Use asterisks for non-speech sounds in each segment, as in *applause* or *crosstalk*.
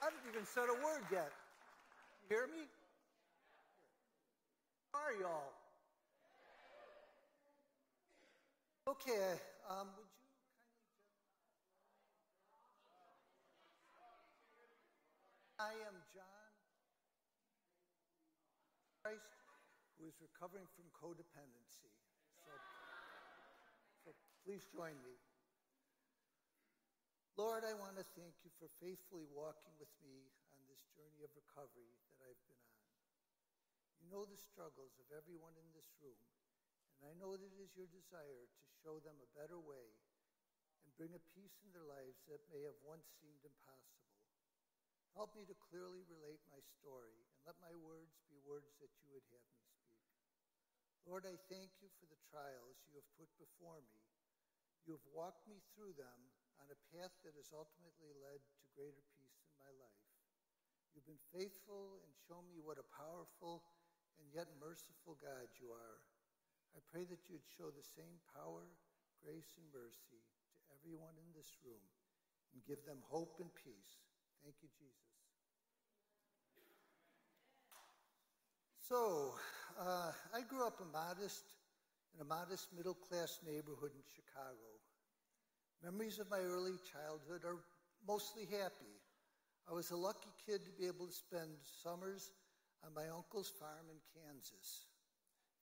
I haven't even said a word yet. You hear me? How are y'all? Okay, um, would you kindly. I am John Christ, who is recovering from codependency. So, so please join me. Lord, I want to thank you for faithfully walking with me on this journey of recovery that I've been on. You know the struggles of everyone in this room, and I know that it is your desire to show them a better way and bring a peace in their lives that may have once seemed impossible. Help me to clearly relate my story and let my words be words that you would have me speak. Lord, I thank you for the trials you have put before me. You have walked me through them on a path that has ultimately led to greater peace in my life. You've been faithful and shown me what a powerful and yet merciful God you are. I pray that you'd show the same power, grace, and mercy to everyone in this room and give them hope and peace. Thank you, Jesus. So, uh, I grew up a modest, in a modest middle class neighborhood in Chicago. Memories of my early childhood are mostly happy. I was a lucky kid to be able to spend summers on my uncle's farm in Kansas.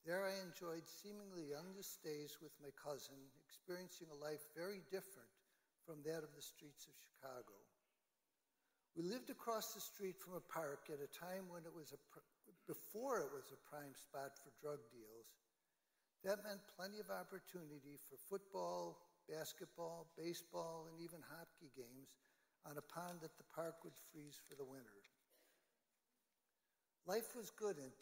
There I enjoyed seemingly endless days with my cousin, experiencing a life very different from that of the streets of Chicago. We lived across the street from a park at a time when it was a pr- before it was a prime spot for drug deals. That meant plenty of opportunity for football, basketball, baseball, and even hockey games on a pond that the park would freeze for the winter. Life was good and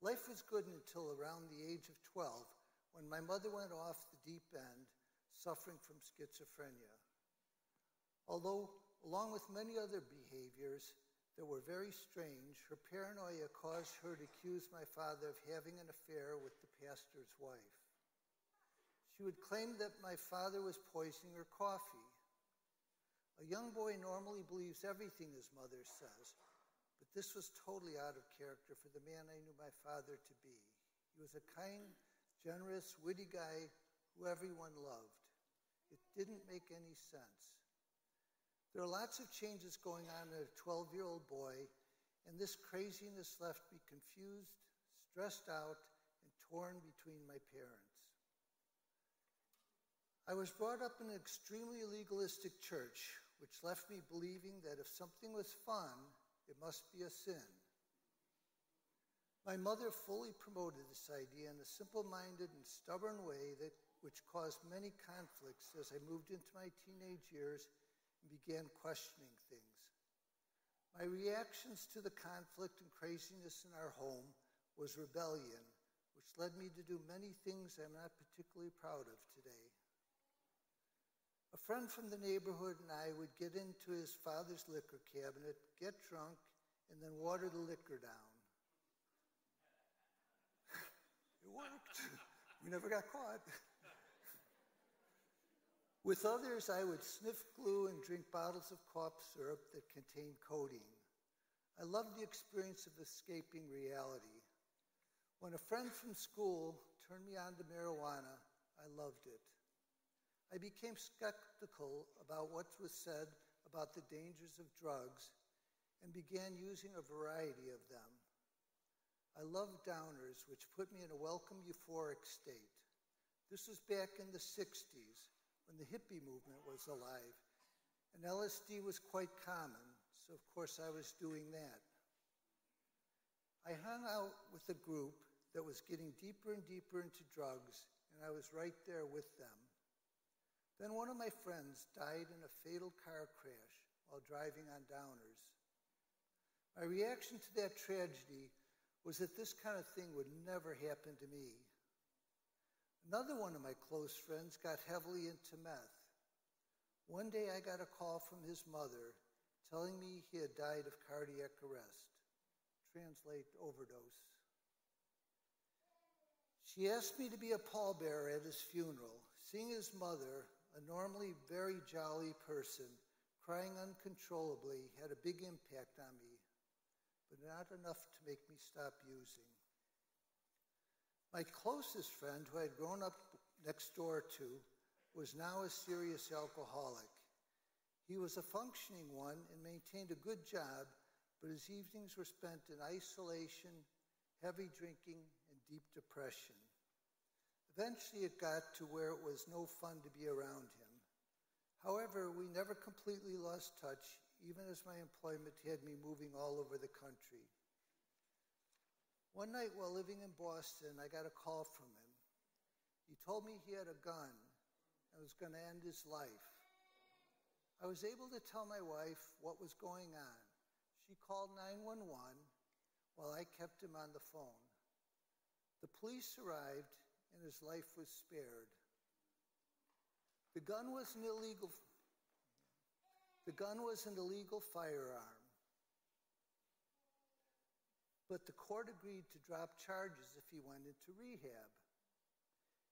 Life was good until around the age of 12 when my mother went off the deep end suffering from schizophrenia. Although, along with many other behaviors that were very strange, her paranoia caused her to accuse my father of having an affair with the pastor's wife. She would claim that my father was poisoning her coffee. A young boy normally believes everything his mother says, but this was totally out of character for the man I knew my father to be. He was a kind, generous, witty guy who everyone loved. It didn't make any sense. There are lots of changes going on in a 12 year old boy, and this craziness left me confused, stressed out, torn between my parents. I was brought up in an extremely legalistic church, which left me believing that if something was fun, it must be a sin. My mother fully promoted this idea in a simple minded and stubborn way that, which caused many conflicts as I moved into my teenage years and began questioning things. My reactions to the conflict and craziness in our home was rebellion, which led me to do many things I'm not particularly proud of today. A friend from the neighborhood and I would get into his father's liquor cabinet, get drunk, and then water the liquor down. *laughs* it worked. we never got caught. *laughs* With others, I would sniff glue and drink bottles of cough syrup that contained codeine. I loved the experience of escaping reality. When a friend from school turned me on to marijuana, I loved it. I became skeptical about what was said about the dangers of drugs and began using a variety of them. I loved downers, which put me in a welcome euphoric state. This was back in the 60s when the hippie movement was alive, and LSD was quite common, so of course I was doing that. I hung out with a group that was getting deeper and deeper into drugs, and I was right there with them. Then one of my friends died in a fatal car crash while driving on downers. My reaction to that tragedy was that this kind of thing would never happen to me. Another one of my close friends got heavily into meth. One day I got a call from his mother telling me he had died of cardiac arrest. Translate overdose. She asked me to be a pallbearer at his funeral. Seeing his mother a normally very jolly person, crying uncontrollably had a big impact on me, but not enough to make me stop using. My closest friend, who I had grown up next door to, was now a serious alcoholic. He was a functioning one and maintained a good job, but his evenings were spent in isolation, heavy drinking, deep depression. Eventually, it got to where it was no fun to be around him. However, we never completely lost touch, even as my employment had me moving all over the country. One night while living in Boston, I got a call from him. He told me he had a gun and was going to end his life. I was able to tell my wife what was going on. She called 911 while I kept him on the phone. The police arrived and his life was spared. The gun was an illegal the gun was an illegal firearm. But the court agreed to drop charges if he went into rehab.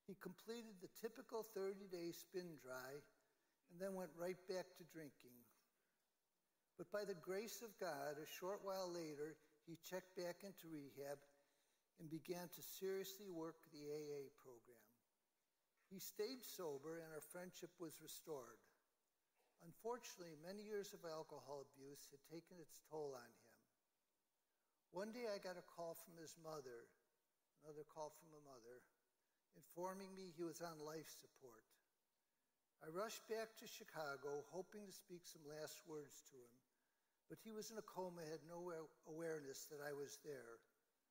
He completed the typical 30-day spin dry and then went right back to drinking. But by the grace of God, a short while later, he checked back into rehab and began to seriously work the AA program. He stayed sober and our friendship was restored. Unfortunately, many years of alcohol abuse had taken its toll on him. One day I got a call from his mother, another call from a mother, informing me he was on life support. I rushed back to Chicago, hoping to speak some last words to him, but he was in a coma, had no awareness that I was there.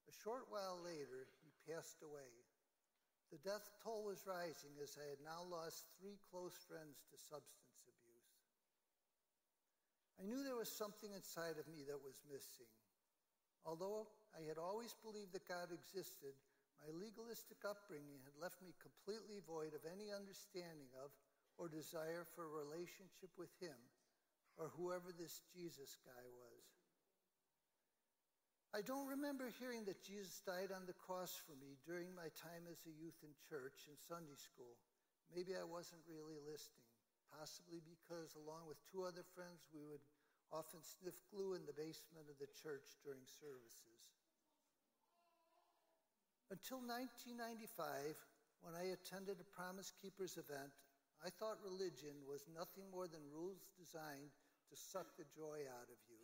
A short while later, he passed away. The death toll was rising as I had now lost three close friends to substance abuse. I knew there was something inside of me that was missing. Although I had always believed that God existed, my legalistic upbringing had left me completely void of any understanding of or desire for a relationship with Him or whoever this Jesus guy was. I don't remember hearing that Jesus died on the cross for me during my time as a youth in church and Sunday school. Maybe I wasn't really listening, possibly because, along with two other friends, we would often sniff glue in the basement of the church during services. Until 1995, when I attended a Promise Keepers event, I thought religion was nothing more than rules designed to suck the joy out of you.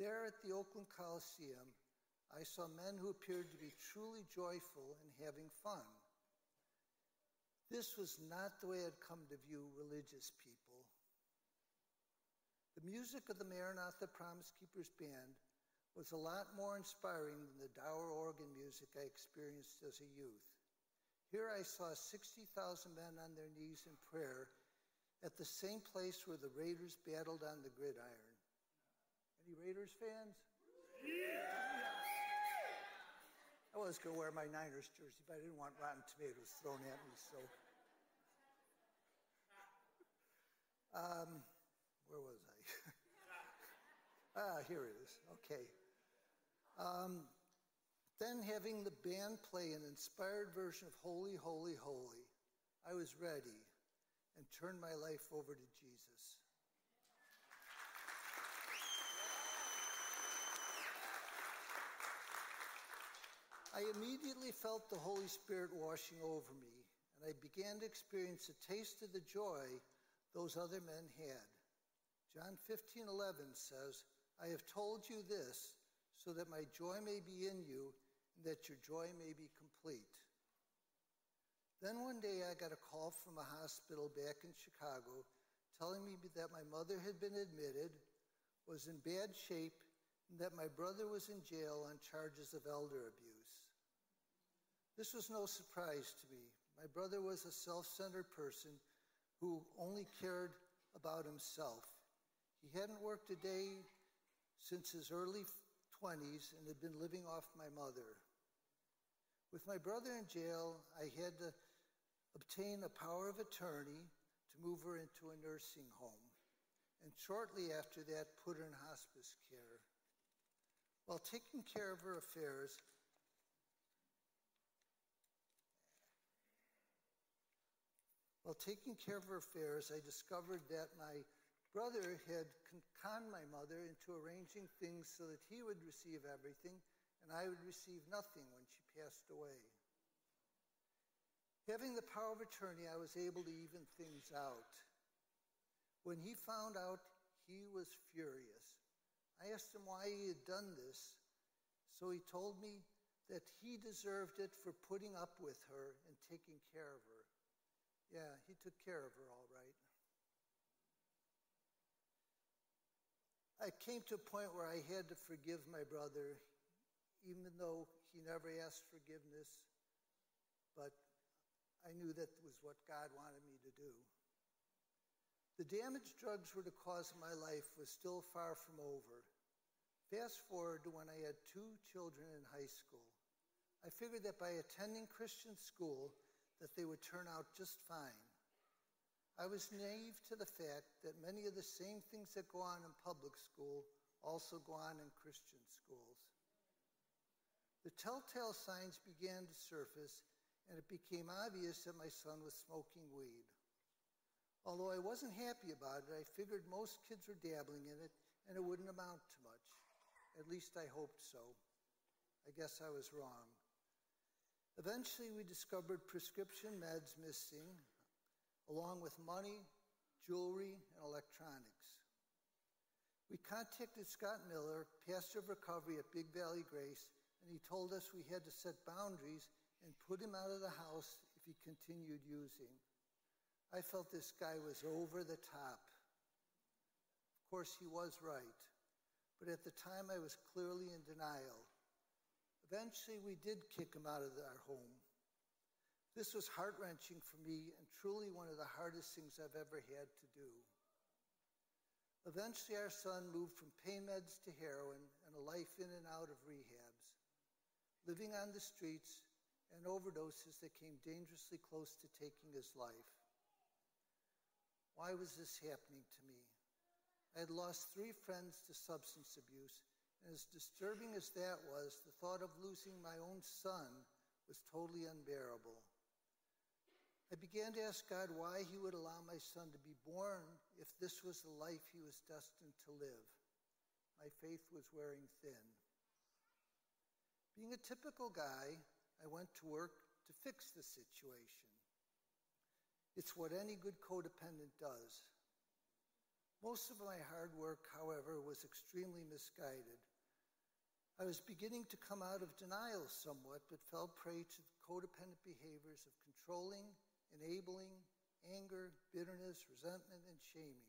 There at the Oakland Coliseum, I saw men who appeared to be truly joyful and having fun. This was not the way I'd come to view religious people. The music of the Maranatha Promise Keepers Band was a lot more inspiring than the dour organ music I experienced as a youth. Here I saw 60,000 men on their knees in prayer at the same place where the Raiders battled on the gridiron. Any Raiders fans? I was going to wear my Niners jersey, but I didn't want rotten tomatoes thrown at me, so. Um, where was I? *laughs* ah, here it is. Okay. Um, then, having the band play an inspired version of Holy, Holy, Holy, I was ready and turned my life over to Jesus. I immediately felt the Holy Spirit washing over me, and I began to experience a taste of the joy those other men had. John 15:11 says, "I have told you this so that my joy may be in you and that your joy may be complete." Then one day I got a call from a hospital back in Chicago telling me that my mother had been admitted, was in bad shape, that my brother was in jail on charges of elder abuse. This was no surprise to me. My brother was a self centered person who only cared about himself. He hadn't worked a day since his early 20s and had been living off my mother. With my brother in jail, I had to obtain a power of attorney to move her into a nursing home, and shortly after that, put her in hospice care. While taking care of her affairs, While taking care of her affairs, I discovered that my brother had conned my mother into arranging things so that he would receive everything and I would receive nothing when she passed away. Having the power of attorney, I was able to even things out. When he found out, he was furious. I asked him why he had done this, so he told me that he deserved it for putting up with her and taking care of her. Yeah, he took care of her all right. I came to a point where I had to forgive my brother, even though he never asked forgiveness, but I knew that was what God wanted me to do. The damage drugs were the cause of my life was still far from over. Fast forward to when I had two children in high school. I figured that by attending Christian school that they would turn out just fine. I was naive to the fact that many of the same things that go on in public school also go on in Christian schools. The telltale signs began to surface, and it became obvious that my son was smoking weed. Although I wasn't happy about it, I figured most kids were dabbling in it and it wouldn't amount to much. At least I hoped so. I guess I was wrong. Eventually, we discovered prescription meds missing, along with money, jewelry, and electronics. We contacted Scott Miller, pastor of recovery at Big Valley Grace, and he told us we had to set boundaries and put him out of the house if he continued using. I felt this guy was over the top. Of course, he was right but at the time I was clearly in denial. Eventually, we did kick him out of our home. This was heart wrenching for me and truly one of the hardest things I've ever had to do. Eventually, our son moved from pain meds to heroin and a life in and out of rehabs, living on the streets and overdoses that came dangerously close to taking his life. Why was this happening to me? I had lost three friends to substance abuse, and as disturbing as that was, the thought of losing my own son was totally unbearable. I began to ask God why He would allow my son to be born if this was the life he was destined to live. My faith was wearing thin. Being a typical guy, I went to work to fix the situation. It's what any good codependent does. Most of my hard work, however, was extremely misguided. I was beginning to come out of denial somewhat, but fell prey to codependent behaviors of controlling, enabling, anger, bitterness, resentment, and shaming.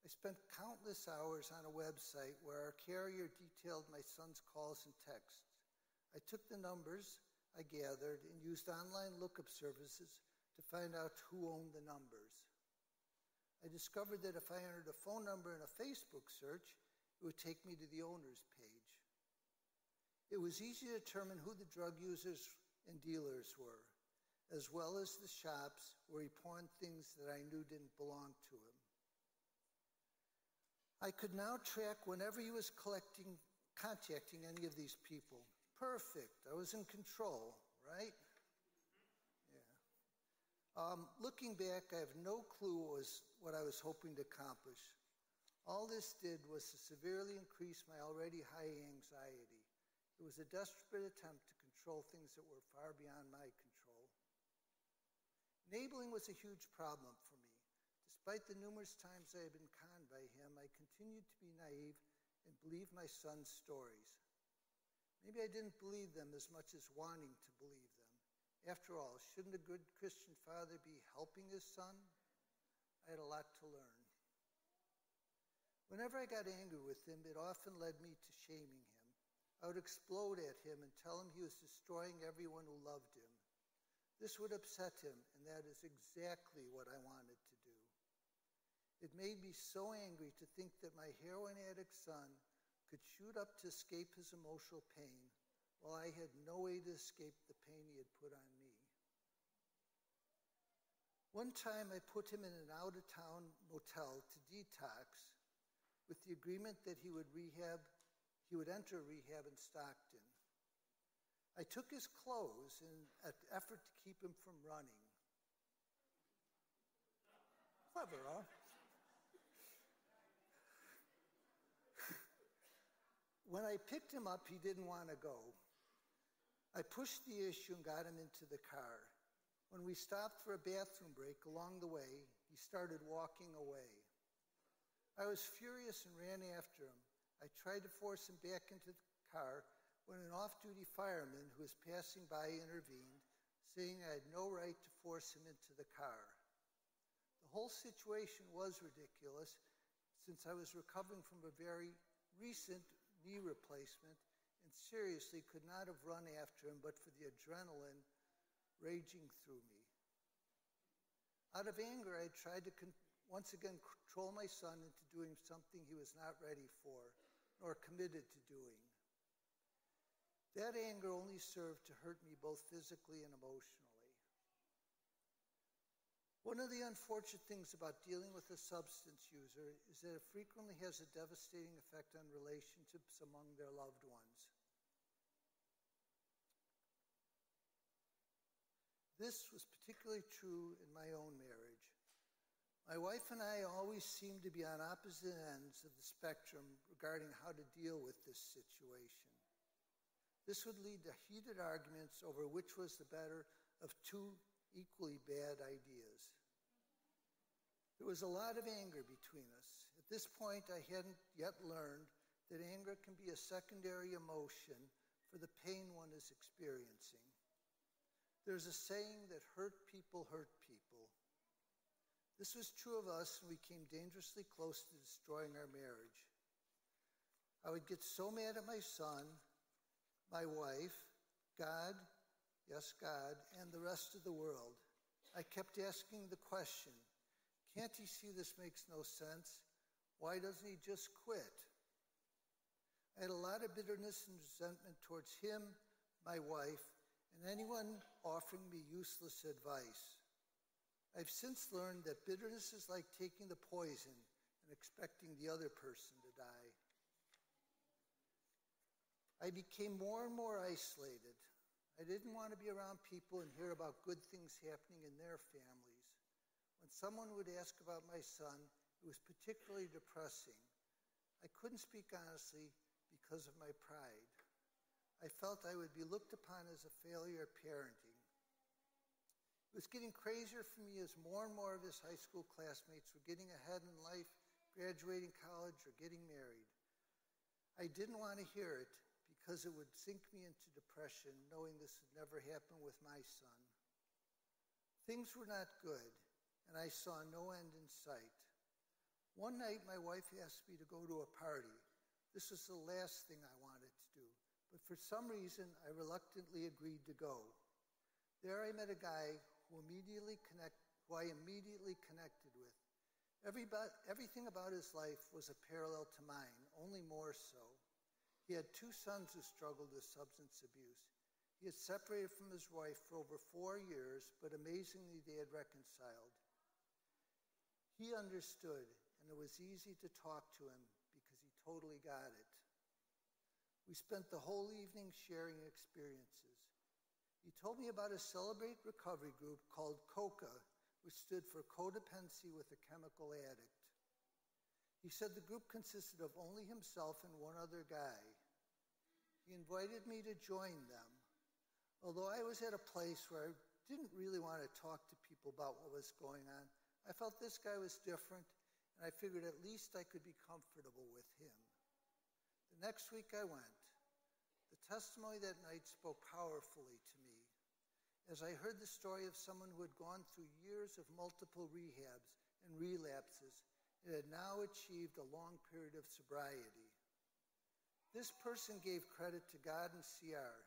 I spent countless hours on a website where our carrier detailed my son's calls and texts. I took the numbers I gathered and used online lookup services to find out who owned the numbers. I discovered that if I entered a phone number in a Facebook search, it would take me to the owner's page. It was easy to determine who the drug users and dealers were, as well as the shops where he pawned things that I knew didn't belong to him. I could now track whenever he was collecting, contacting any of these people. Perfect. I was in control, right? Um, looking back, I have no clue what, was, what I was hoping to accomplish. All this did was to severely increase my already high anxiety. It was a desperate attempt to control things that were far beyond my control. Enabling was a huge problem for me. Despite the numerous times I had been conned by him, I continued to be naive and believe my son's stories. Maybe I didn't believe them as much as wanting to believe them. After all, shouldn't a good Christian father be helping his son? I had a lot to learn. Whenever I got angry with him, it often led me to shaming him. I would explode at him and tell him he was destroying everyone who loved him. This would upset him, and that is exactly what I wanted to do. It made me so angry to think that my heroin addict son could shoot up to escape his emotional pain while I had no way to escape the pain he had put on me. One time I put him in an out of town motel to detox with the agreement that he would rehab, he would enter rehab in Stockton. I took his clothes in an effort to keep him from running. Clever, huh? *laughs* when I picked him up, he didn't want to go. I pushed the issue and got him into the car. When we stopped for a bathroom break along the way, he started walking away. I was furious and ran after him. I tried to force him back into the car when an off duty fireman who was passing by intervened, saying I had no right to force him into the car. The whole situation was ridiculous since I was recovering from a very recent knee replacement and seriously could not have run after him but for the adrenaline raging through me. Out of anger, I tried to con- once again control my son into doing something he was not ready for nor committed to doing. That anger only served to hurt me both physically and emotionally. One of the unfortunate things about dealing with a substance user is that it frequently has a devastating effect on relationships among their loved ones. This was particularly true in my own marriage. My wife and I always seemed to be on opposite ends of the spectrum regarding how to deal with this situation. This would lead to heated arguments over which was the better of two equally bad ideas. There was a lot of anger between us. At this point, I hadn't yet learned that anger can be a secondary emotion for the pain one is experiencing. There's a saying that hurt people hurt people. This was true of us, and we came dangerously close to destroying our marriage. I would get so mad at my son, my wife, God, yes, God, and the rest of the world. I kept asking the question can't he see this makes no sense? Why doesn't he just quit? I had a lot of bitterness and resentment towards him, my wife, and anyone offering me useless advice. I've since learned that bitterness is like taking the poison and expecting the other person to die. I became more and more isolated. I didn't want to be around people and hear about good things happening in their families. When someone would ask about my son, it was particularly depressing. I couldn't speak honestly because of my pride. I felt I would be looked upon as a failure at parenting. It was getting crazier for me as more and more of his high school classmates were getting ahead in life, graduating college, or getting married. I didn't want to hear it because it would sink me into depression knowing this would never happen with my son. Things were not good, and I saw no end in sight. One night, my wife asked me to go to a party. This was the last thing I wanted for some reason I reluctantly agreed to go. There I met a guy who immediately connect, who I immediately connected with. Everything about his life was a parallel to mine, only more so. He had two sons who struggled with substance abuse. He had separated from his wife for over four years, but amazingly they had reconciled. He understood, and it was easy to talk to him because he totally got it. We spent the whole evening sharing experiences. He told me about a Celebrate Recovery group called COCA, which stood for Codependency with a Chemical Addict. He said the group consisted of only himself and one other guy. He invited me to join them. Although I was at a place where I didn't really want to talk to people about what was going on, I felt this guy was different, and I figured at least I could be comfortable with him. The next week I went. Testimony that night spoke powerfully to me. As I heard the story of someone who had gone through years of multiple rehabs and relapses and had now achieved a long period of sobriety. This person gave credit to God and CR.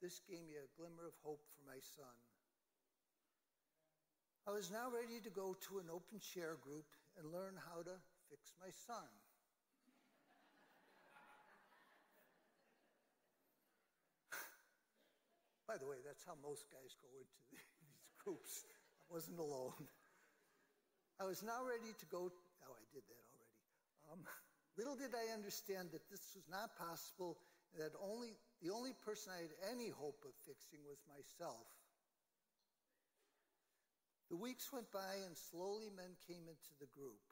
This gave me a glimmer of hope for my son. I was now ready to go to an open share group and learn how to fix my son. By the way, that's how most guys go into *laughs* these groups. I wasn't alone. I was now ready to go. Oh, I did that already. Um, little did I understand that this was not possible, that only the only person I had any hope of fixing was myself. The weeks went by, and slowly men came into the group.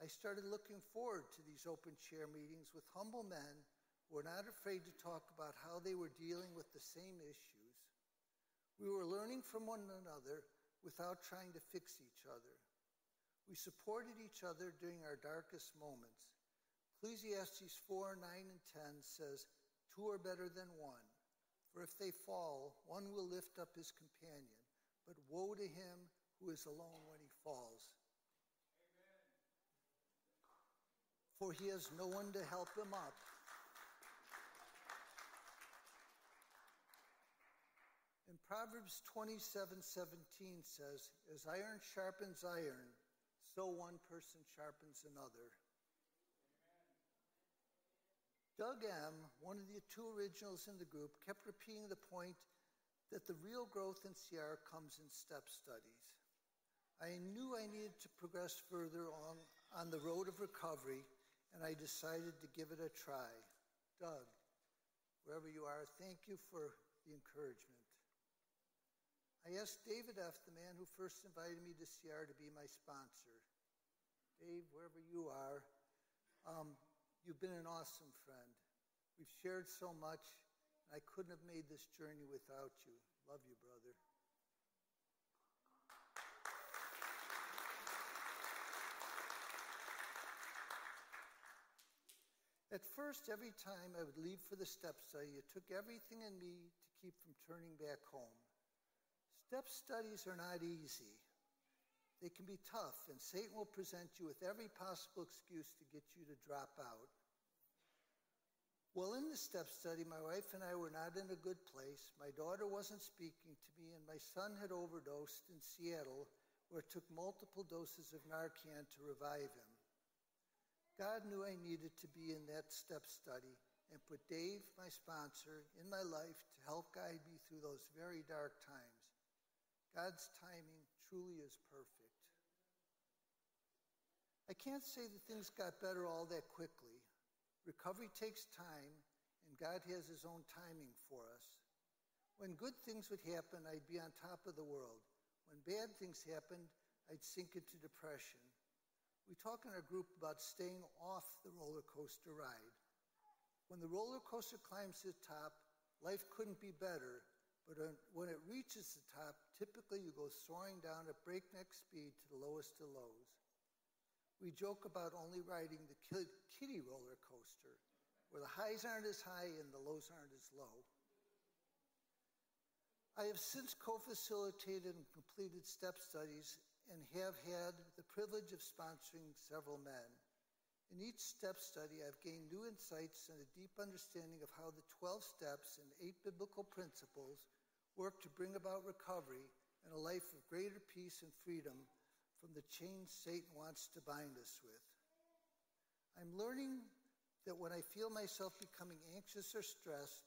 I started looking forward to these open chair meetings with humble men who were not afraid to talk about how they were dealing with the same issues. We were learning from one another without trying to fix each other. We supported each other during our darkest moments. Ecclesiastes 4 9 and 10 says, Two are better than one, for if they fall, one will lift up his companion. But woe to him who is alone when he falls. Amen. For he has no one to help him up. Proverbs 27 17 says, As iron sharpens iron, so one person sharpens another. Doug M., one of the two originals in the group, kept repeating the point that the real growth in CR comes in step studies. I knew I needed to progress further on, on the road of recovery, and I decided to give it a try. Doug, wherever you are, thank you for the encouragement. Asked David F., the man who first invited me to CR, to be my sponsor. Dave, wherever you are, um, You've been an awesome friend. We've shared so much. and I couldn't have made this journey without you. Love you, brother. At first, every time I would leave for the step study, it took everything in me to keep from turning back home. Step studies are not easy. They can be tough, and Satan will present you with every possible excuse to get you to drop out. Well, in the step study, my wife and I were not in a good place. My daughter wasn't speaking to me, and my son had overdosed in Seattle, where it took multiple doses of Narcan to revive him. God knew I needed to be in that step study and put Dave, my sponsor, in my life to help guide me through those very dark times. God's timing truly is perfect. I can't say that things got better all that quickly. Recovery takes time, and God has His own timing for us. When good things would happen, I'd be on top of the world. When bad things happened, I'd sink into depression. We talk in our group about staying off the roller coaster ride. When the roller coaster climbs to the top, life couldn't be better, but when it reaches the top, typically you go soaring down at breakneck speed to the lowest of lows. We joke about only riding the kiddie roller coaster, where the highs aren't as high and the lows aren't as low. I have since co facilitated and completed step studies and have had the privilege of sponsoring several men. In each step study, I've gained new insights and a deep understanding of how the 12 steps and eight biblical principles work to bring about recovery and a life of greater peace and freedom from the chains Satan wants to bind us with. I'm learning that when I feel myself becoming anxious or stressed,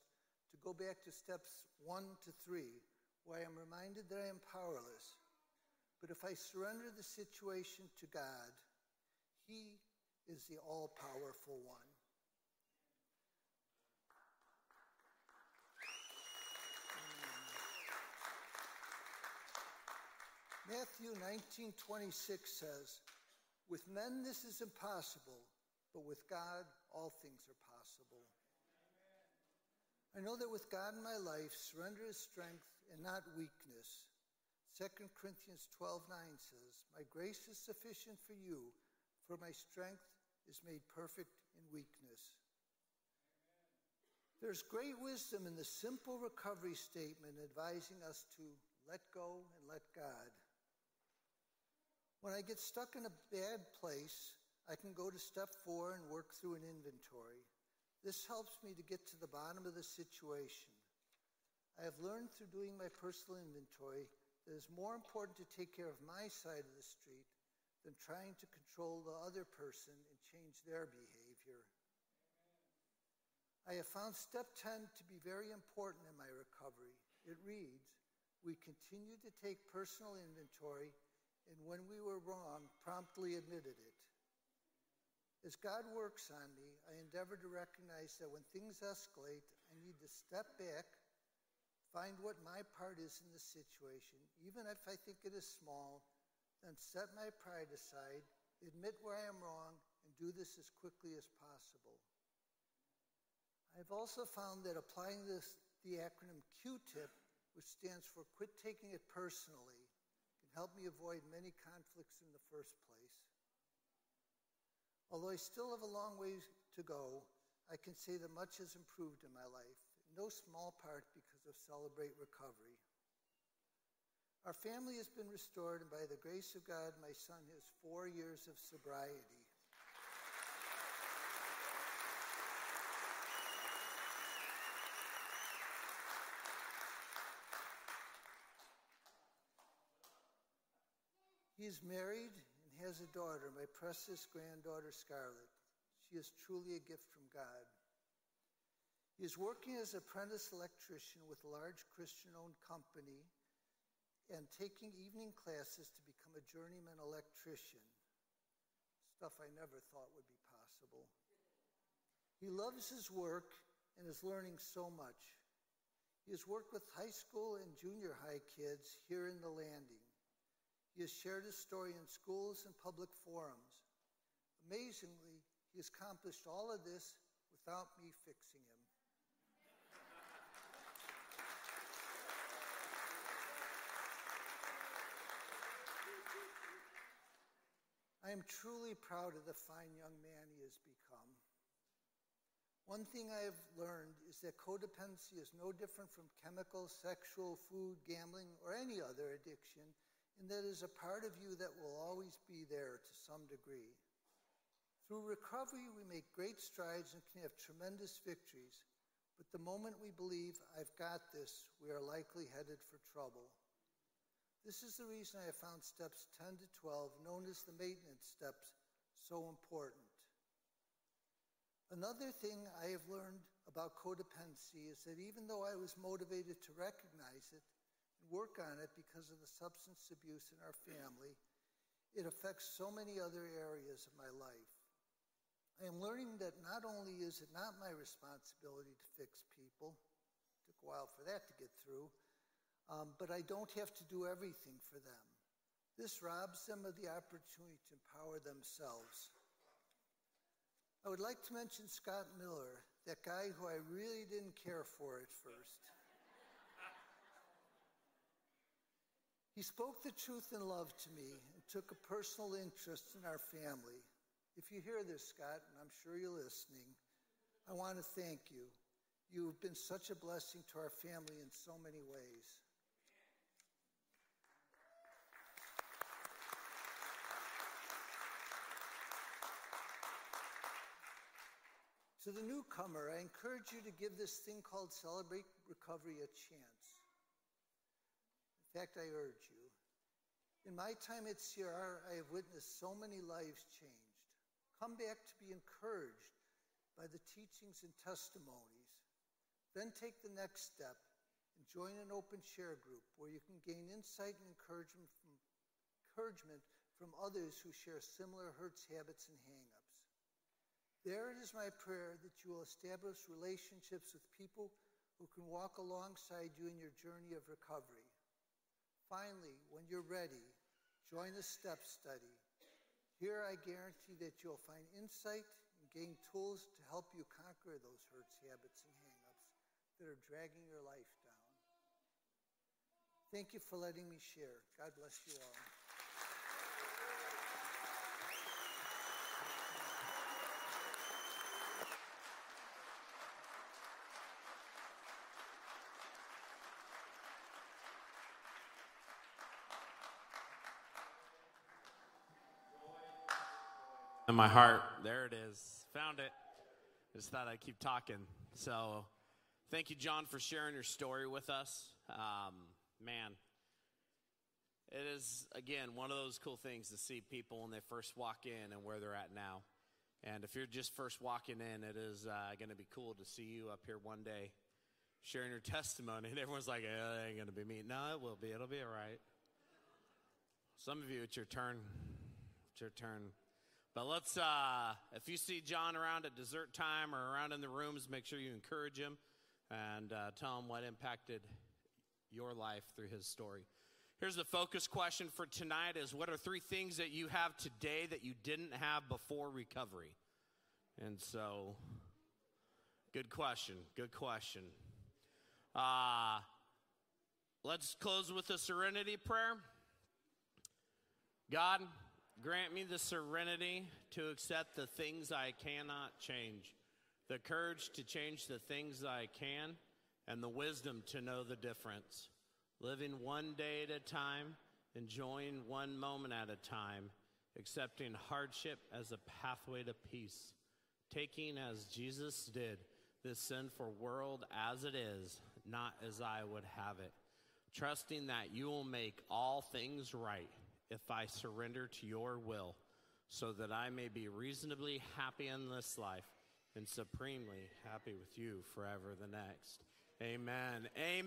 to go back to steps one to three, where I am reminded that I am powerless. But if I surrender the situation to God, He is the all powerful one. Hmm. Matthew 19:26 says, "With men this is impossible, but with God all things are possible." I know that with God in my life, surrender is strength and not weakness. 2 Corinthians 12:9 says, "My grace is sufficient for you, for my strength is made perfect in weakness." There's great wisdom in the simple recovery statement advising us to let go and let God. When I get stuck in a bad place, I can go to step four and work through an inventory. This helps me to get to the bottom of the situation. I have learned through doing my personal inventory that it is more important to take care of my side of the street than trying to control the other person and change their behavior. I have found step 10 to be very important in my recovery. It reads We continue to take personal inventory and when we were wrong, promptly admitted it. As God works on me, I endeavor to recognize that when things escalate, I need to step back, find what my part is in the situation, even if I think it is small, then set my pride aside, admit where I am wrong, and do this as quickly as possible. I've also found that applying this, the acronym QTIP, which stands for Quit Taking It Personally, can help me avoid many conflicts in the first place. Although I still have a long way to go, I can say that much has improved in my life, in no small part because of Celebrate Recovery. Our family has been restored, and by the grace of God, my son has four years of sobriety. He is married and has a daughter, my precious granddaughter Scarlett. She is truly a gift from God. He is working as an apprentice electrician with a large Christian owned company and taking evening classes to become a journeyman electrician. Stuff I never thought would be possible. He loves his work and is learning so much. He has worked with high school and junior high kids here in the landing. He has shared his story in schools and public forums. Amazingly, he has accomplished all of this without me fixing him. I am truly proud of the fine young man he has become. One thing I have learned is that codependency is no different from chemical, sexual, food, gambling, or any other addiction and that is a part of you that will always be there to some degree. Through recovery, we make great strides and can have tremendous victories, but the moment we believe, I've got this, we are likely headed for trouble. This is the reason I have found steps 10 to 12, known as the maintenance steps, so important. Another thing I have learned about codependency is that even though I was motivated to recognize it, and work on it because of the substance abuse in our family, it affects so many other areas of my life. I am learning that not only is it not my responsibility to fix people, it took a while for that to get through, um, but I don't have to do everything for them. This robs them of the opportunity to empower themselves. I would like to mention Scott Miller, that guy who I really didn't care for at first. He spoke the truth in love to me and took a personal interest in our family. If you hear this, Scott, and I'm sure you're listening, I want to thank you. You have been such a blessing to our family in so many ways. To the newcomer, I encourage you to give this thing called Celebrate Recovery a chance In fact, I urge you. In my time at CR, I have witnessed so many lives changed. Come back to be encouraged by the teachings and testimonies. Then take the next step and join an open share group where you can gain insight and encouragement from, encouragement from others who share similar hurts, habits, and hangups. There it is my prayer that you will establish relationships with people who can walk alongside you in your journey of recovery. Finally, when you're ready, join the STEP study. Here I guarantee that you'll find insight and gain tools to help you conquer those hurts, habits, and hangups that are dragging your life down. Thank you for letting me share. God bless you all. In my heart. There it is. Found it. Just thought I'd keep talking. So, thank you, John, for sharing your story with us. Um, man, it is, again, one of those cool things to see people when they first walk in and where they're at now. And if you're just first walking in, it is uh, going to be cool to see you up here one day sharing your testimony. *laughs* And everyone's like, oh, it ain't going to be me. No, it will be. It'll be all right. Some of you, it's your turn. It's your turn. But let's, uh, if you see John around at dessert time or around in the rooms, make sure you encourage him and uh, tell him what impacted your life through his story. Here's the focus question for tonight is what are three things that you have today that you didn't have before recovery? And so good question. Good question. Uh let's close with a serenity prayer. God, grant me the serenity to accept the things I cannot change, the courage to change the things I can, and the wisdom to know the difference. Living one day at a time, enjoying one moment at a time, accepting hardship as a pathway to peace, taking as Jesus did this sinful world as it is, not as I would have it, trusting that you will make all things right if I surrender to your will, so that I may be reasonably happy in this life and supremely happy with you forever the next. Amen. Amen.